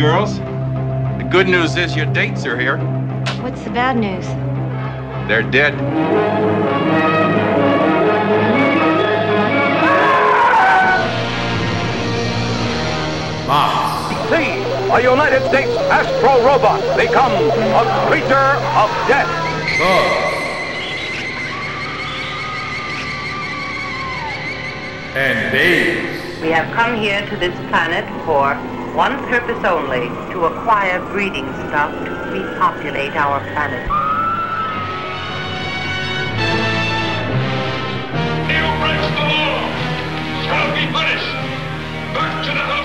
Girls. The good news is your dates are here. What's the bad news? They're dead. See a United States astro robot become a creature of death. and babes. We have come here to this planet for one purpose only, to acquire breeding stock to repopulate our planet. He who breaks the law shall be punished. Back to the house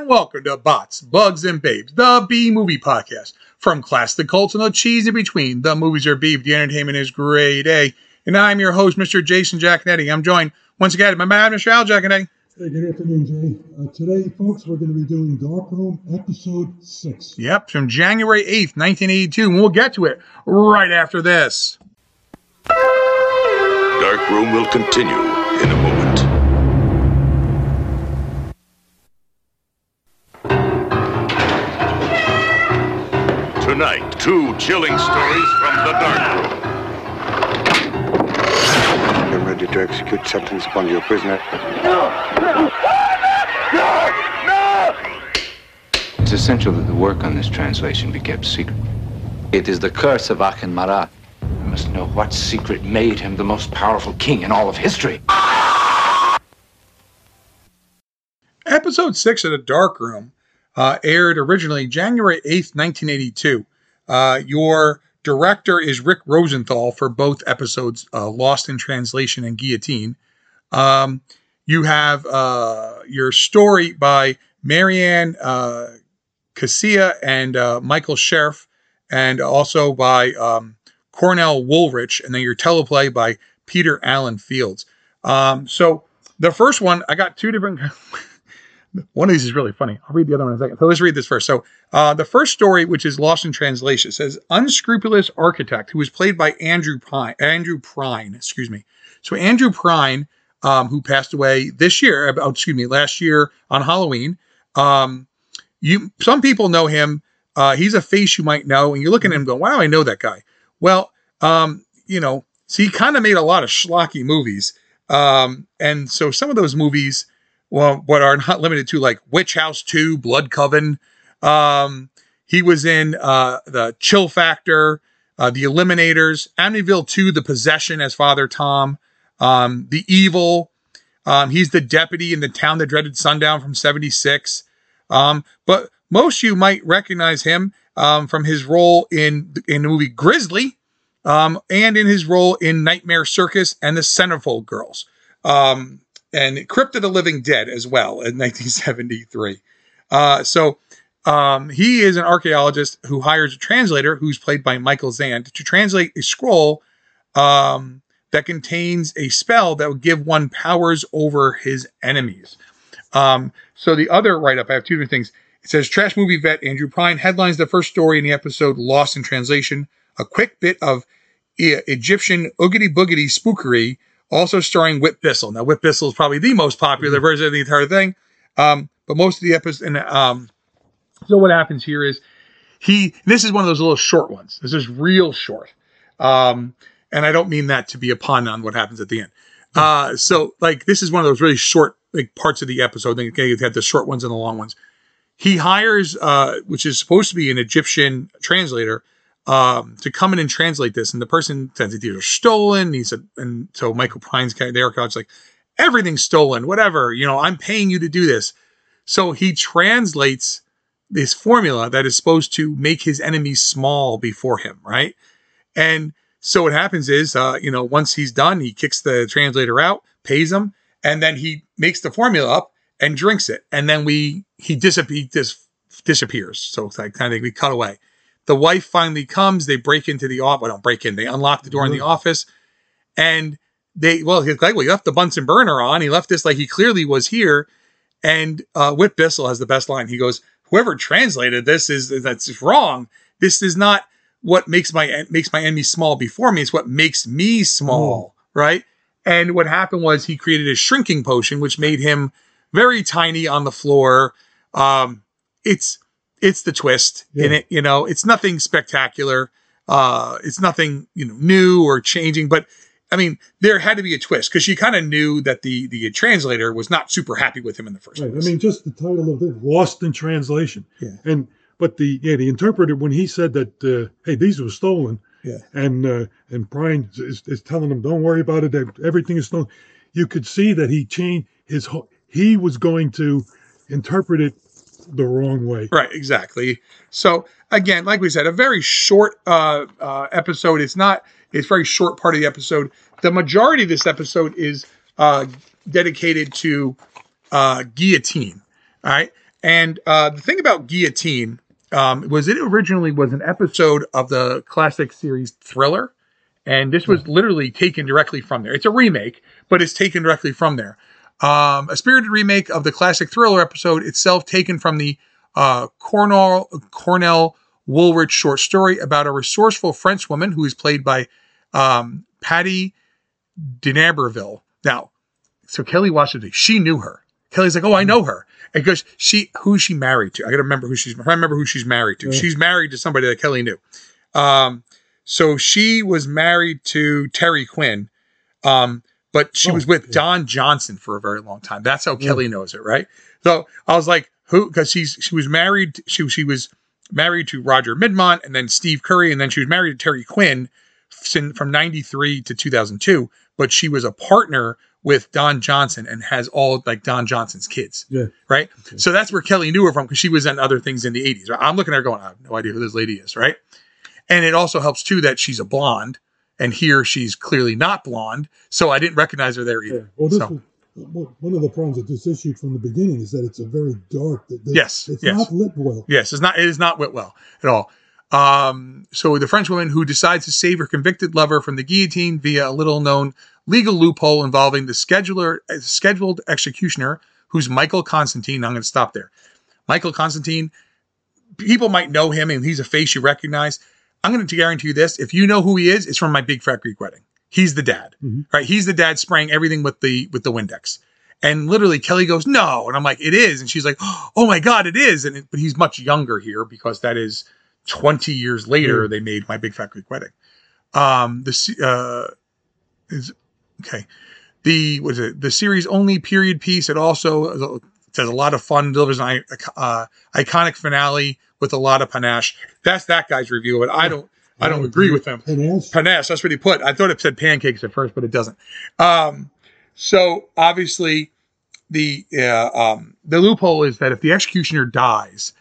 and welcome to Bots, Bugs, and Babes, the B Movie Podcast. From class to cult and the cheese in between, the movies are beef, the entertainment is grade A. And I'm your host, Mr. Jason Jaconetti. I'm joined once again by my Mr. Al Jaconetti. Hey, good afternoon, Jay. Uh, today, folks, we're going to be doing Dark Room Episode 6. Yep, from January 8th, 1982, and we'll get to it right after this. Dark Room will continue in a moment. Tonight, two chilling stories from the Dark Room. I'm ready to execute sentence upon your prisoner. No! No! No! No! It's essential that the work on this translation be kept secret. It is the curse of Achen Marat. We must know what secret made him the most powerful king in all of history. Episode 6 of The Dark Room uh, aired originally January 8th, 1982. Uh, your director is Rick Rosenthal for both episodes, uh, Lost in Translation and Guillotine. Um, you have uh, your story by Marianne uh, Casilla and uh, Michael Sheriff, and also by um, Cornell Woolrich, and then your teleplay by Peter Allen Fields. Um, so the first one, I got two different. one of these is really funny. I'll read the other one in a second. So let's read this first. So uh, the first story, which is lost in translation, says unscrupulous architect who was played by Andrew Pine. Andrew Prine, excuse me. So Andrew Prine, um, who passed away this year, about excuse me, last year on Halloween. Um, you some people know him. Uh, he's a face you might know, and you're looking at him going, "Wow, I know that guy." Well, um, you know, so he kind of made a lot of schlocky movies, um, and so some of those movies well, what are not limited to like Witch House 2, Blood Coven. Um, he was in uh, the Chill Factor, uh, The Eliminators, Amityville 2, The Possession as Father Tom, um, The Evil. Um, he's the deputy in The Town That Dreaded Sundown from 76. Um, but most you might recognize him um, from his role in, in the movie Grizzly um, and in his role in Nightmare Circus and The Centerfold Girls. Um, and Crypt of the Living Dead as well in 1973. Uh, so um, he is an archaeologist who hires a translator who's played by Michael Zand to translate a scroll um, that contains a spell that would give one powers over his enemies. Um, so the other write up, I have two different things. It says trash movie vet Andrew Prine headlines the first story in the episode Lost in Translation, a quick bit of Egyptian oogity boogity spookery also starring Whit Bissell. Now, Whit Bissell is probably the most popular version of the entire thing. Um, but most of the episodes, and um, so what happens here is he, this is one of those little short ones. This is real short. Um, and I don't mean that to be a pun on what happens at the end. Uh, so like, this is one of those really short like parts of the episode. Have had the short ones and the long ones. He hires, uh, which is supposed to be an Egyptian translator, um, to come in and translate this. And the person says these are stolen. He said, and so Michael Pine's character, Couch like, everything's stolen, whatever. You know, I'm paying you to do this. So he translates this formula that is supposed to make his enemies small before him, right? And so what happens is, uh, you know, once he's done, he kicks the translator out, pays him, and then he makes the formula up and drinks it. And then we he, disap- he dis- disappears. So it's like kind of we cut away. The wife finally comes. They break into the office. Well, don't break in. They unlock the door in the office, and they well, he's like, well, he left the Bunsen burner on. He left this like he clearly was here. And uh, Whit Bissell has the best line. He goes, "Whoever translated this is that's wrong. This is not what makes my makes my enemy small before me. It's what makes me small, right?" And what happened was he created a shrinking potion, which made him very tiny on the floor. Um, it's it's the twist in it. You know, it's nothing spectacular. Uh, it's nothing you know new or changing, but I mean, there had to be a twist because she kind of knew that the the translator was not super happy with him in the first Right. I mean, just the title of it, "Lost in Translation." Yeah. And but the yeah the interpreter when he said that uh, hey these were stolen. Yeah. And uh, and Brian is, is telling him don't worry about it everything is stolen. You could see that he changed his whole. He was going to interpret it the wrong way. Right, exactly. So again, like we said, a very short uh, uh, episode. It's not. It's very short part of the episode. The majority of this episode is uh, dedicated to uh, guillotine. All right, and uh, the thing about guillotine um, was it originally was an episode of the classic series Thriller, and this was literally taken directly from there. It's a remake, but it's taken directly from there. Um, a spirited remake of the classic Thriller episode itself, taken from the uh, Cornell Cornell Woolrich short story about a resourceful French woman who is played by um, Patti D'Arbanville. Now, so Kelly watched it. She knew her. Kelly's like, oh, I know her. And because she, who's she married to? I got to remember who she's. I remember who she's married to. She's married to somebody that Kelly knew. Um, so she was married to Terry Quinn. Um, but she oh, was with Don Johnson for a very long time. That's how Kelly knows it, right? So I was like, who? Because she's she was married. She she was married to Roger Mirmont and then Steve Curry, and then she was married to Terry Quinn sin- from '93 to 2002. But she was a partner with Don Johnson and has all like Don Johnson's kids, Yeah. right? So that's where Kelly knew her from because she was in other things in the 80s. Right? I'm looking at her going, I have no idea who this lady is, right? And it also helps too that she's a blonde, and here she's clearly not blonde, so I didn't recognize her there either. Well, this so, was, one of the problems with this issue from the beginning is that it's a very dark. That, that- Yes, It's yes. not lit well. Yes, it's not. It is not Whitwell at all. Um, so the French woman who decides to save her convicted lover from the guillotine via a little-known legal loophole involving the scheduler, uh, scheduled executioner, who's Michael Constantine. I'm going to stop there. Michael Constantine. People might know him, and he's a face you recognize. I'm going to guarantee you this: if you know who he is, it's from my Big Fat Greek Wedding. He's the dad, right? He's the dad spraying everything with the with the Windex. And literally, Kelly goes, "No," and I'm like, "It is," and she's like, "Oh my god, it is!" And it, but he's much younger here because that is 20 years later they made my Big Fat Greek Wedding. Um, the uh, is okay. The was it the series only period piece? It also it has a lot of fun. Delivers an uh, iconic finale with a lot of panache. That's that guy's review it. I don't. I don't agree with him. Panache? Panache. That's what he put. I thought it said pancakes at first, but it doesn't. Um, so obviously, the uh, um, the loophole is that if the executioner dies,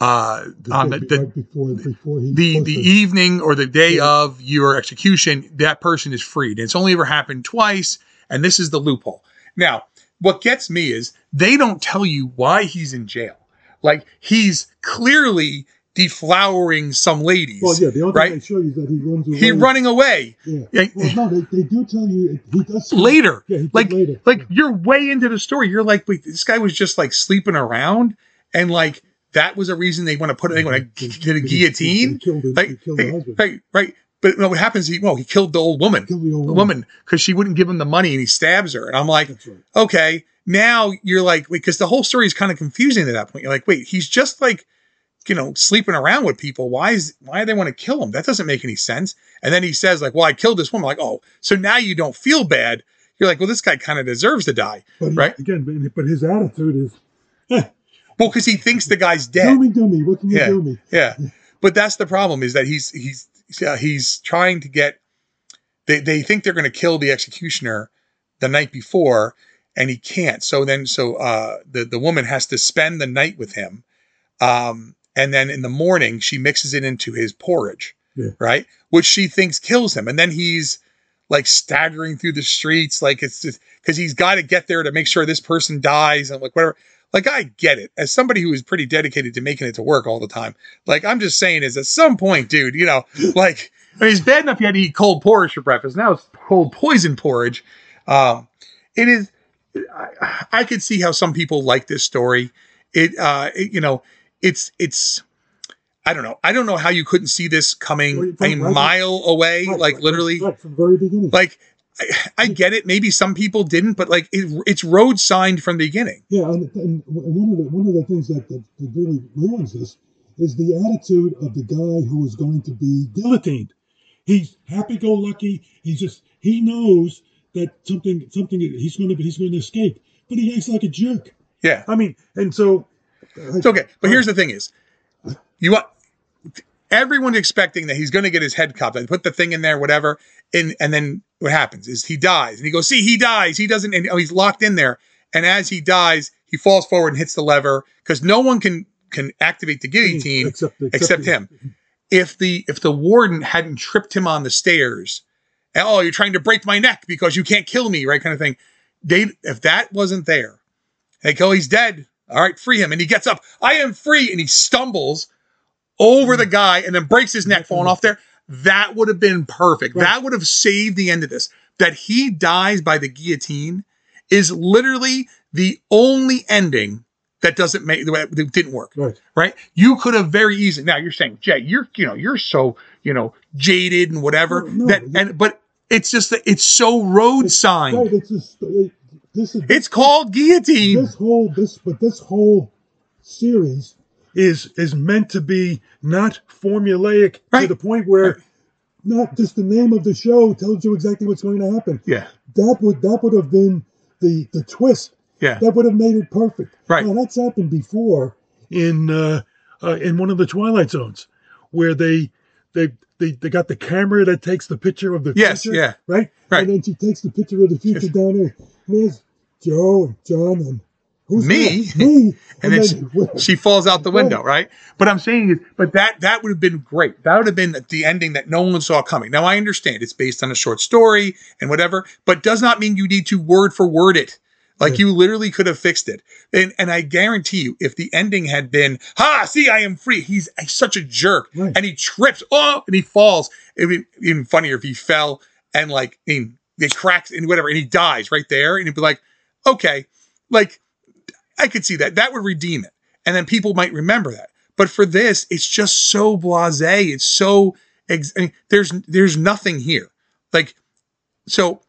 uh, on the, the right before before he the the evening or the day of your execution, that person is freed. And it's only ever happened twice, and this is the loophole. Now, what gets me is they don't tell you why he's in jail. Like he's clearly deflowering some ladies. Well, yeah, the only right? thing they show you is that he runs away. He running away. Yeah. Yeah. Well, no, they, they do tell you he does later. Yeah, he like later. like you're way into the story. You're like, wait, this guy was just like sleeping around, and like that was a reason they want to put it. They want to get a guillotine. They Like, they killed hey, husband. right, right. But no, what happens? He well, he killed the old woman, Killed the old woman. because she wouldn't give him the money, and he stabs her. And I'm like, right. okay, now you're like, because the whole story is kind of confusing at that point. You're like, wait, he's just like, you know, sleeping around with people. Why is why do they want to kill him? That doesn't make any sense. And then he says like, well, I killed this woman. Like, oh, so now you don't feel bad. You're like, well, this guy kind of deserves to die, But he- right? again, but, his attitude is, Well, because he thinks the guy's dead. me, do me. What can you Yeah, do me? yeah. but that's the problem is that he's he's uh, he's trying to get. They they think they're going to kill the executioner the night before, and he can't. So then, so uh, the the woman has to spend the night with him, um, and then in the morning she mixes it into his porridge, Yeah. right? Which she thinks kills him, and then he's like staggering through the streets, like it's just because he's got to get there to make sure this person dies and like whatever. Like I get it as somebody who is pretty dedicated to making it to work all the time. Like I'm just saying is at some point, dude, you know, like I mean, it's bad enough you had to eat cold porridge for breakfast. Now it's cold poison porridge. Um, it is. I, I could see how some people like this story. It, uh, it, you know, it's it's. I don't know. I don't know how you couldn't see this coming Well, a right, mile away, Right, like right, literally. from the very beginning. Like, I, I get it. Maybe some people didn't, but like it, it's road signed from the beginning. Yeah, and, and one of the one of the things that, that, that really ruins this is the attitude of the guy who is going to be guillotined. He's happy-go-lucky. He's just he knows that something something he's going to he's going to escape, but he acts like a jerk. Yeah, I mean, and so uh, it's okay. But here's the thing: is you want everyone's expecting that he's going to get his head chopped. They put the thing in there, whatever, and and then what happens is he dies, and he goes, "See, he dies. He doesn't. And, oh, he's locked in there. And as he dies, he falls forward and hits the lever because no one can can activate the guillotine except except him. If the if the warden hadn't tripped him on the stairs, oh, you're trying to break my neck because you can't kill me, right? Kind of thing. They if that wasn't there, they go, he's dead. All right, free him. And he gets up. I am free, and he stumbles over the guy and then breaks his neck falling mm-hmm. off there. That would have been perfect. That would have saved the end of this. That he dies by the guillotine is literally the only ending that doesn't make the way that didn't work. Right. Right. You could have very easily. Now you're saying, Jay, you're you know you're so you know jaded and whatever No, no, that and but it's just that it's so road sign. right, it's just it, this is It's called guillotine. this whole this but this whole series is is meant to be not formulaic to the point where not just the name of the show tells you exactly what's going to happen. Yeah. That would that would have been the the twist. Yeah. That would have made it perfect. Right. Now, that's happened before in uh, uh, in one of the Twilight Zones, where they they they, they got the camera that takes the picture of the Yes, future. yeah. Right. Right. And then she takes the picture of the future down there. And there's Joe and John and who's Me. Me. and then she, she falls out the window, right? But I'm saying is, but that that would have been great. That would have been the ending that no one saw coming. Now I understand it's based on a short story and whatever, but does not mean you need to word for word it. Like you literally could have fixed it. And and I guarantee you, if the ending had been, ha, see, I am free. He's, he's such a jerk. Right. And he trips, oh, and he falls. It'd be even funnier if he fell and like, mean, it cracks and whatever, and he dies right there. And he'd be like, okay, like I could see that. That would redeem it. And then people might remember that. But for this, it's just so blasé. It's so ex- I mean, there's there's nothing here. Like so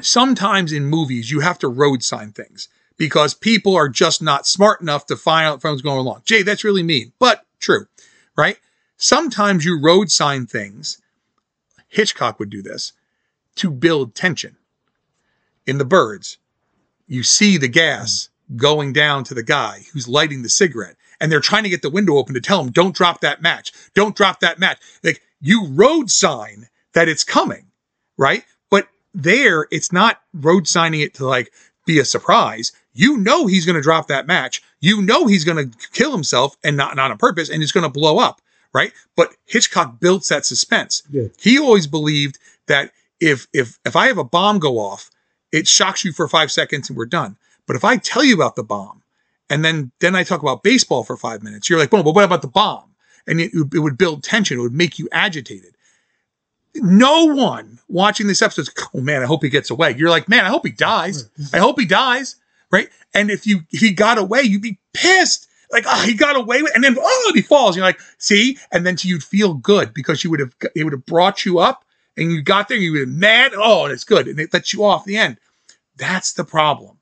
sometimes in movies you have to road sign things because people are just not smart enough to find out what's going along. Jay, that's really mean, but true, right? Sometimes you road sign things. Hitchcock would do this to build tension. In the birds, you see the gas going down to the guy who's lighting the cigarette and they're trying to get the window open to tell him don't drop that match. Don't drop that match. Like you road sign that it's coming right? But there it's not road signing it to like be a surprise. You know he's going to drop that match. You know he's going to kill himself and not not on purpose and it's going to blow up right? But hitchcock builds that suspense. Yeah. he always believed that if if if i have a bomb go off it shocks you for five seconds and we're done. But if I tell you about the bomb and then then I talk about baseball for five minutes, you're like, well, but what about the bomb? And it, it would build tension. It would make you agitated. No one watching this episode is, oh man, I hope he gets away. You're like, man, I hope he dies. Mm-hmm. I hope he dies. Right. And if you if he got away, you'd be pissed. Like, oh, he got away with, and then oh, he falls. You're like, see, and then you'd feel good because you would have it would have brought you up, and you got there, you would have mad. Oh, and it's good, and it lets you off the end. That's the problem.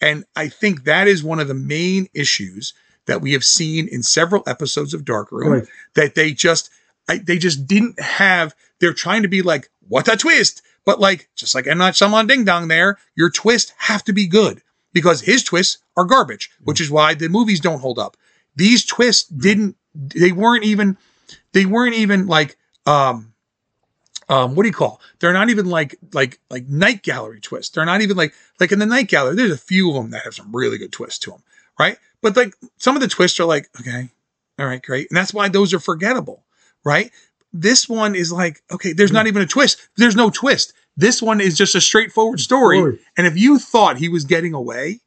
And I think that is one of the main issues that we have seen in several episodes of Dark Room Right. that they just I, they just didn't have they're trying to be like what a twist! But like just like I'm not someone ding dong there your twists have to be good because his twists are garbage which is why the movies don't hold up. These twists didn't they weren't even they weren't even like um um what do you call they're not even like like like night gallery twists. They're not even like like in the night gallery there's a few of them that have some really good twists to them right? But like some of the twists are like okay all right great. And that's why those are forgettable right? This one is like okay there's not even a twist. There's no twist. This one is just a straightforward story. And if you thought he was getting away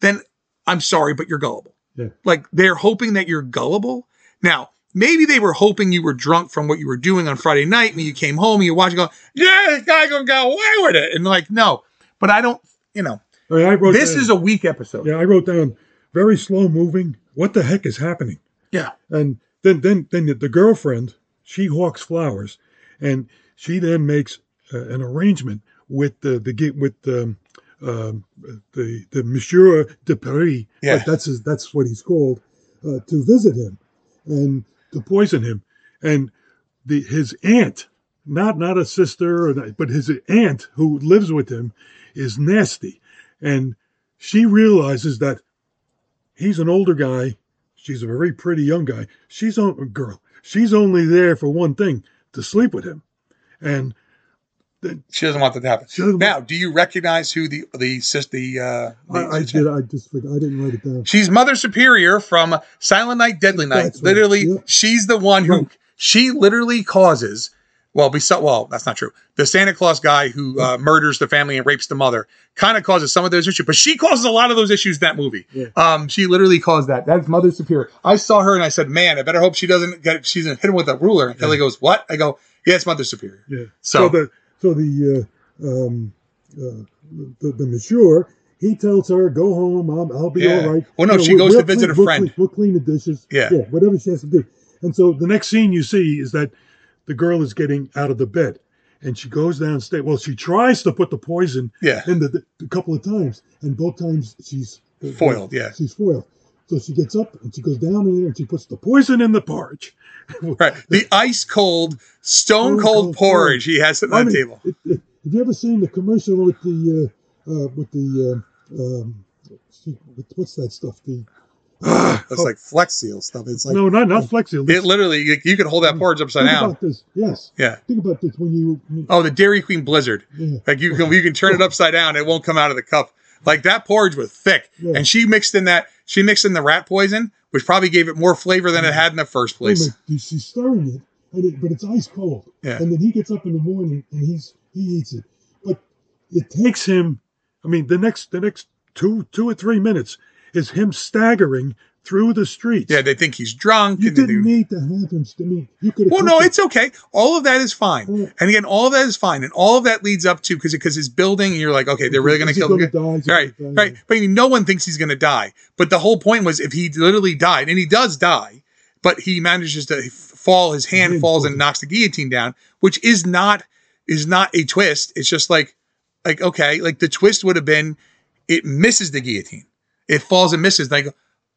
then i'm sorry but you're gullible. Yeah. like they're hoping that you're gullible. Now, maybe they were hoping you were drunk from what you were doing on Friday night and you came home and you watch go, yeah, this guy gonna get away with it. And like, no, but I don't, you know, I, mean, I wrote this down- is a weak episode. Yeah, I wrote down very slow moving. What the heck is happening? Yeah. And then then then the girlfriend she hawks flowers, and she then makes uh, an arrangement with the the with the um, the the Monsieur de Paris. Yeah. Like, that's his, that's what he's called uh, to visit him and to poison him. And the his aunt, not not a sister, not, but his aunt who lives with him, is nasty, and she realizes that he's an older guy. She's a very pretty young guy. She's on girl. She's only there for one thing: to sleep with him. And She doesn't want that to happen. Now, do you recognize who the the sis the uh the- I, I did. I just forgot. I didn't write it down. She's Mother Superior from Silent Night, Deadly Night. That's right. literally, Yeah. she's the one who she literally causes. Well, besides, well, that's not true. The Santa Claus guy who uh, murders the family and rapes the mother kind of causes some of those issues, but she causes a lot of those issues in that movie. Yeah. Um, she literally caused that. That's Mother Superior. I saw her and I said, "Man, I better hope she doesn't get. She's hit him with a ruler." And Kelly goes, "What?" I go, "Yeah, it's Mother Superior." Yeah. So- the so the uh, um, uh, the, the monsieur he tells her go home. I'll, I'll be Yeah. all right. Well, no, You know, she we'll- goes to visit clean- a we'll friend. clean- We'll clean the dishes. Yeah. yeah, whatever she has to do. And so the next scene you see is that the girl is getting out of the bed. And she goes downstairs. Well, she tries to put the poison Yeah. in the, a couple of times, and both times she's Foiled, yeah. she's foiled. So she gets up and she goes down in there and she puts the poison in the porridge. Right, the ice cold, stone Stone cold cold porridge he has the mean, table. it- it- have you ever seen the commercial with the uh, uh, with the uh, um, what's that stuff? The It's like Flex Seal stuff. It's like no, not not Flex Seal. It literally, you, you could hold that porridge upside Think down. about this. Yes. Yeah. Think about this when you. Oh, the Dairy Queen Blizzard. Yeah. Like you can you can turn it upside down, it won't come out of the cup. Like that porridge was thick, Yeah. and she mixed in that she mixed in the rat poison, which probably gave it more flavor than it mm-hmm. had in the first place. she's stirring it, and it, but it's ice cold. Yeah. And then he gets up in the morning and he's he eats it, but it takes him. I mean, the next the next two two or three minutes is him staggering through the streets. Yeah, they think he's drunk. You didn't do- need to have him. I mean, you could. Well, no, it's okay. All of that is fine. Yeah. And again, all of that is fine. And all of that leads up to because because it's building, and you're like, okay, they're really going to kill guy. die? Right, right. But I mean, no one thinks he's going to die. But the whole point was if he literally died, and he does die, but he manages to fall, his hand falls and knocks the guillotine down, which is not is not a twist. It's just like like okay, like the twist would have been it misses the guillotine, it falls and misses. Like,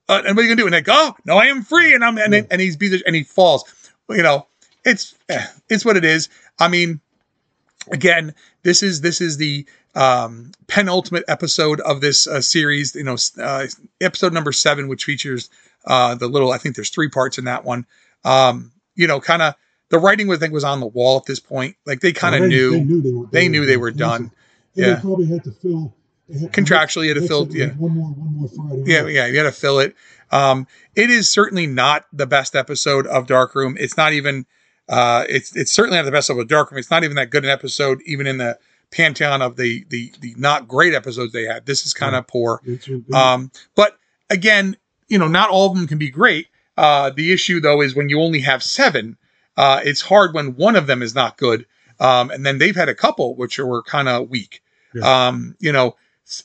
uh, and what are you gonna do? And like, oh no, I am free, and I'm and, then- and he's be and he falls. You know, it's eh, it's what it is. I mean, again, this is this is the um, penultimate episode of this uh, series. You know, uh, episode number seven, which features uh, the little. I think there's three parts in that one. Um, you know, kind of the writing. I think was on the wall at this point. Like they kind of They- knew. They knew they were. they knew they were done. And Yeah. They probably had to fill. Had- Contractually, you had to fill- said, yeah. One more. One more Friday. Yeah, night. yeah, you got to fill it. Um, it is certainly not the best episode of Darkroom. It's not even. Uh, it's it's certainly not the best episode of Darkroom. It's not even that good an episode, even in the pantheon of the the the not great episodes they had. This is kind of poor. Um, but again, you know, not all of them can be great. Uh, the issue though is when you only have seven, uh, it's hard when one of them is not good. Um, and then they've had a couple which were kind of weak. Yeah. Um, you know,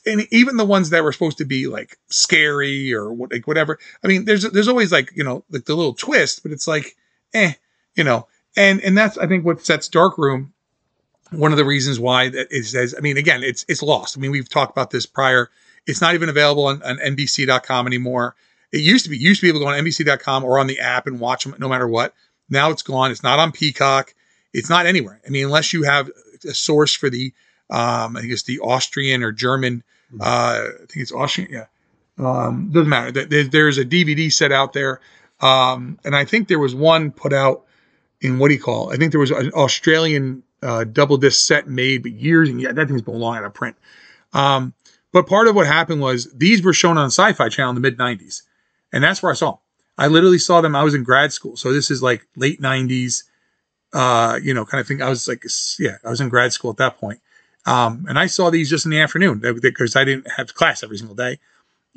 and even the ones that were supposed to be like scary or what, like whatever. I mean, there's there's always like you know like the little twist, but it's like, eh, you know. And and that's I think what sets Darkroom one of the reasons why that is as I mean, again, it's it's lost. I mean, we've talked about this prior. It's not even available on, on NBC.com anymore. It used to be. Used to be able to go on NBC.com or on the app and watch them no matter what. Now it's gone. It's not on Peacock. It's not anywhere. I mean, unless you have a source for the, um, I think it's the Austrian or German. Uh, I think it's Austrian. Yeah, um, doesn't matter. There- There, there's a DVD set out there, um, and I think there was one put out in what do you call? I think there was an Australian uh, double disc set made, but years and yeah, that thing's been long out of print. Um, but part of what happened was these were shown on Sci-Fi Channel in the mid '90s, and that's where I saw them. I literally saw them. I was in grad school, so this is like late '90s, uh, you know, kind of thing. I was like, yeah, I was in grad school at that point. Um, and I saw these just in the afternoon because I didn't have class every single day.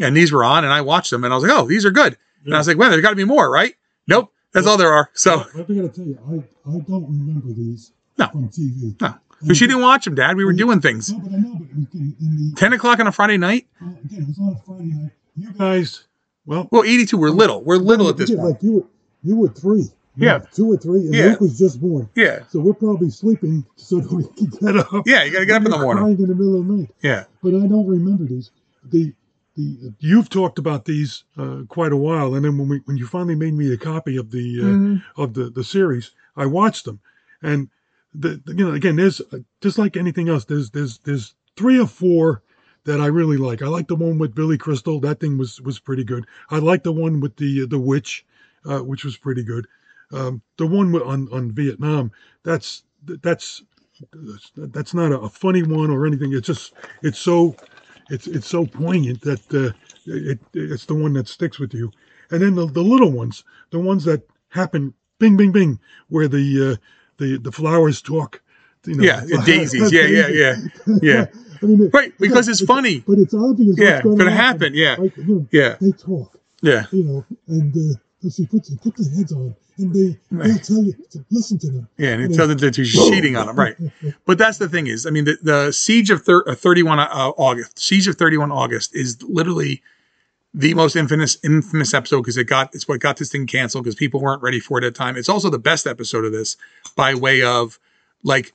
And these were on, and I watched them, and I was like, oh, these are good. And I was like, well, there's got to be more, right? Nope, that's all there are. So, I got to tell you, I, I don't remember these No. from TV. no, because you didn't watch them, Dad. We were doing things. No, but I know, but in, in the 10 o'clock on a Friday night? uh, again, it was on a Friday night. You guys, well, Well, 82, we're little. We're little at this point. Like you were, you were three. Yeah. two or three, and Yeah. Luke was just born. Yeah. So we're probably sleeping so that we can get up. Yeah, you got to get up in the morning. Crying in the middle of the night. Yeah. But I don't remember these. The the you've talked about these uh, quite a while, and then when we when you finally made me a copy of the uh, Mm-hmm. of the the series, I watched them, and the, the- you know again there's uh, just like anything else there's there's there's three or four that I really like. I like the one with Billy Crystal. That thing was was pretty good. I like the one with the the witch, uh, which was pretty good. Um, the one on on Vietnam, that's that's that's not a, funny one or anything. It's just it's so it's it's so poignant that uh, it it's the one that sticks with you. And then the, the little ones, the ones that happen, bing, bing, bing, where the uh, the the flowers talk. You know, Yeah, yeah, daisies. Yeah, yeah, yeah, yeah. I mean, it- Right, because it's funny. but it's obvious. Yeah, what's going gonna to happen, yeah, Like, you know, yeah. They talk, Yeah. you know, and uh, let's see, put, put their heads on, and they they'll tell you to listen to them. Yeah, and it tells them that you're cheating on them, right? But that's the thing is, I mean, the, the siege of thir- uh, 31 uh, August, siege of 31 August is literally the most infamous infamous episode because it got it's what got this thing canceled because people weren't ready for it at the time. It's also the best episode of this by way of like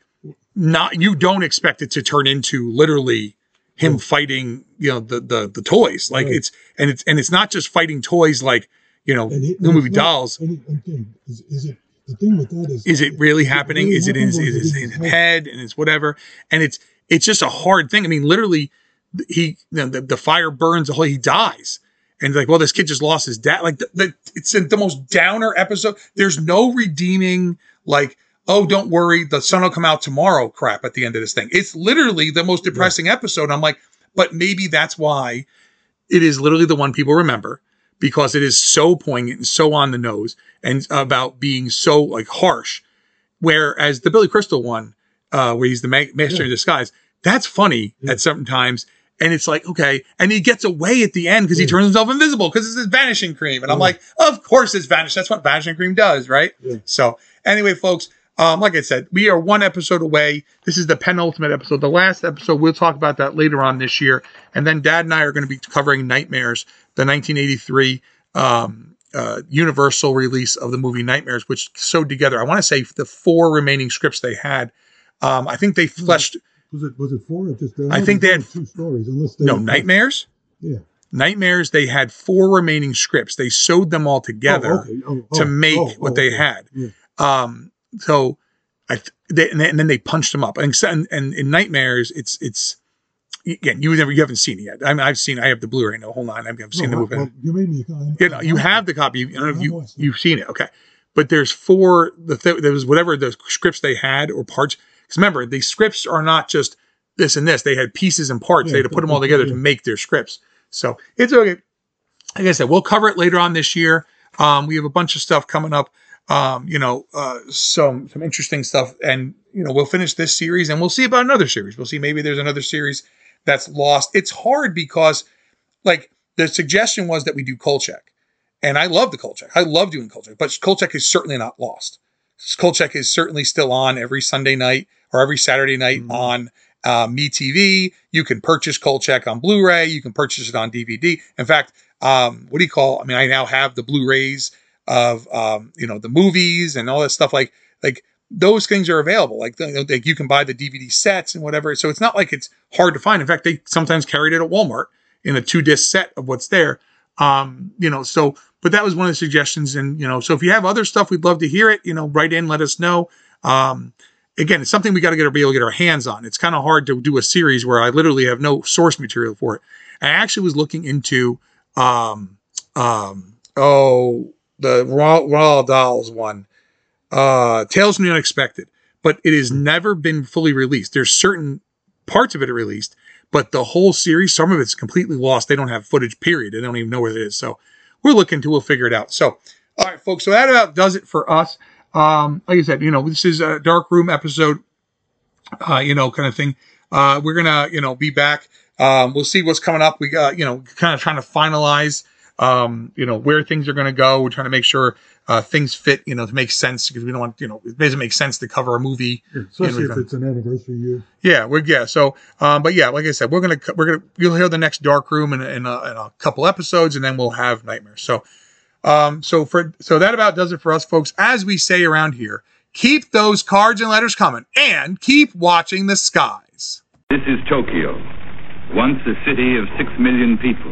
not you don't expect it to turn into literally him fighting you know the the the toys like Right. it's and it's and it's not just fighting toys like you know And it- the movie not- dolls And it- again, is, is it the thing with that is is it really happening? really Is it in his, is is it it in in his his head and it's whatever? And it's it's just a hard thing. I mean, literally, he you know, the, the fire burns the whole he dies. And like, well, this kid just lost his dad. Like, the, the, it's the most downer episode. There's no redeeming, like, oh, don't worry, the sun will come out tomorrow crap at the end of this thing. It's literally the most depressing episode. I'm like, but maybe that's why it is literally the one people remember because it is so poignant and so on the nose and about being so like harsh. Whereas the Billy Crystal one, uh, where he's the ma- master in disguise, that's funny at certain times. And it's like, okay. And he gets away at the end because he turns himself invisible because it's his vanishing cream. And I'm like, of course it's vanish. That's what vanishing cream does, right? So anyway, folks, um, like I said, we are one episode away. This is the penultimate episode. The last episode, we'll talk about that later on this year. And then Dad and I are going to be covering Nightmares, the 1983 um, uh, Universal release of the movie Nightmares, which sewed together, I want to say, the four remaining scripts they had. Um, I think they fleshed, was it was it four or just? I think they had- two stories. Unless they no, Nightmares? Yeah. Nightmares, they had four remaining scripts. They sewed them all together Oh, okay. Oh, to oh, make oh, what they had. Yeah. Um, so I they, and, then, and then they punched him up. And, and, and in Nightmares, it's it's again you never you haven't seen it yet. I mean, I've seen I have the Blu-ray. No, hold on, I've I've seen No, the movie. well, you made me. a you know, you have the copy. You know, you you've seen it. Okay, but there's four. The th- there was whatever the scripts they had or parts. Because remember, the scripts are not just this and this. They had pieces and parts. they had to put them all together to make their scripts. So it's okay. Like I said, we'll cover it later on this year. Um, we have a bunch of stuff coming up. Um, you know, uh, some some interesting stuff, and you know, we'll finish this series, and we'll see about another series. We'll see maybe there's another series that's lost. It's hard because, like, the suggestion was that we do Kolchak, and I love the Kolchak. I love doing Kolchak, but Kolchak is certainly not lost. Kolchak is certainly still on every Sunday night or every Saturday night on uh, MeTV. You can purchase Kolchak on Blu-ray. You can purchase it on DVD. In fact, um, what do you call? I mean, I now have the Blu-rays of um, you know the movies and all that stuff. Like like those things are available. Like, like you can buy the DVD sets and whatever. So it's not like it's hard to find. In fact, they sometimes carried it at Walmart in a two disc set of what's there. Um, you know, so but that was one of the suggestions. And you know, so if you have other stuff, we'd love to hear it. You know, write in, let us know. Um, again, it's something we got to get be able to get our hands on. It's kind of hard to do a series where I literally have no source material for it. I actually was looking into um um oh the Raw Raw Dolls one. uh, Tales from the Unexpected, but it has never been fully released. There's certain parts of it are released, but the whole series, some of it's completely lost. They don't have footage, period. They don't even know where it is. So we're looking to, we'll figure it out. So, all right, folks. So that about does it for us. Um, like I said, you know, this is a dark room episode, uh, you know, kind of thing. Uh, we're gonna, you know, be back. Um, we'll see what's coming up. We got, you know, kind of trying to finalize, um, you know, where things are going to go. We're trying to make sure uh, things fit, you know, to make sense because we don't want, you know, it doesn't make sense to cover a movie. Especially in- if it's an anniversary year. yeah, we're yeah. So, um, but yeah, like I said, we're gonna we're gonna you'll hear the next Dark Room in, in, a, in a couple episodes, and then we'll have Nightmare. So, um, so for so that about does it for us, folks. As we say around here, keep those cards and letters coming, and keep watching the skies. This is Tokyo, once a city of six million people.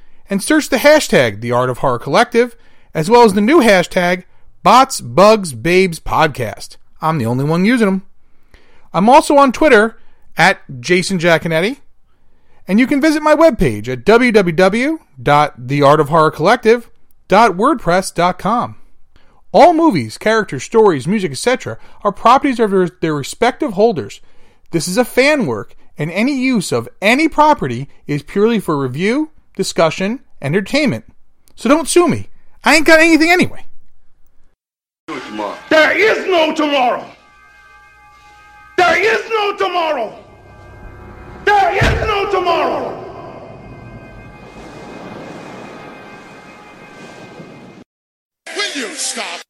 and search the hashtag The Art of Horror Collective, as well as the new hashtag Bots, Bugs, Babes Podcast. I'm the only one using them. I'm also on Twitter at Jason Jaconetti, and you can visit my webpage at www.theartofhorrorcollective.wordpress.com. All movies, characters, stories, music, etc. are properties of their, their respective holders. This is a fan work, and any use of any property is purely for review, discussion, entertainment. So don't sue me. I ain't got anything anyway. There is no tomorrow. There is no tomorrow. There is no tomorrow. Will you stop?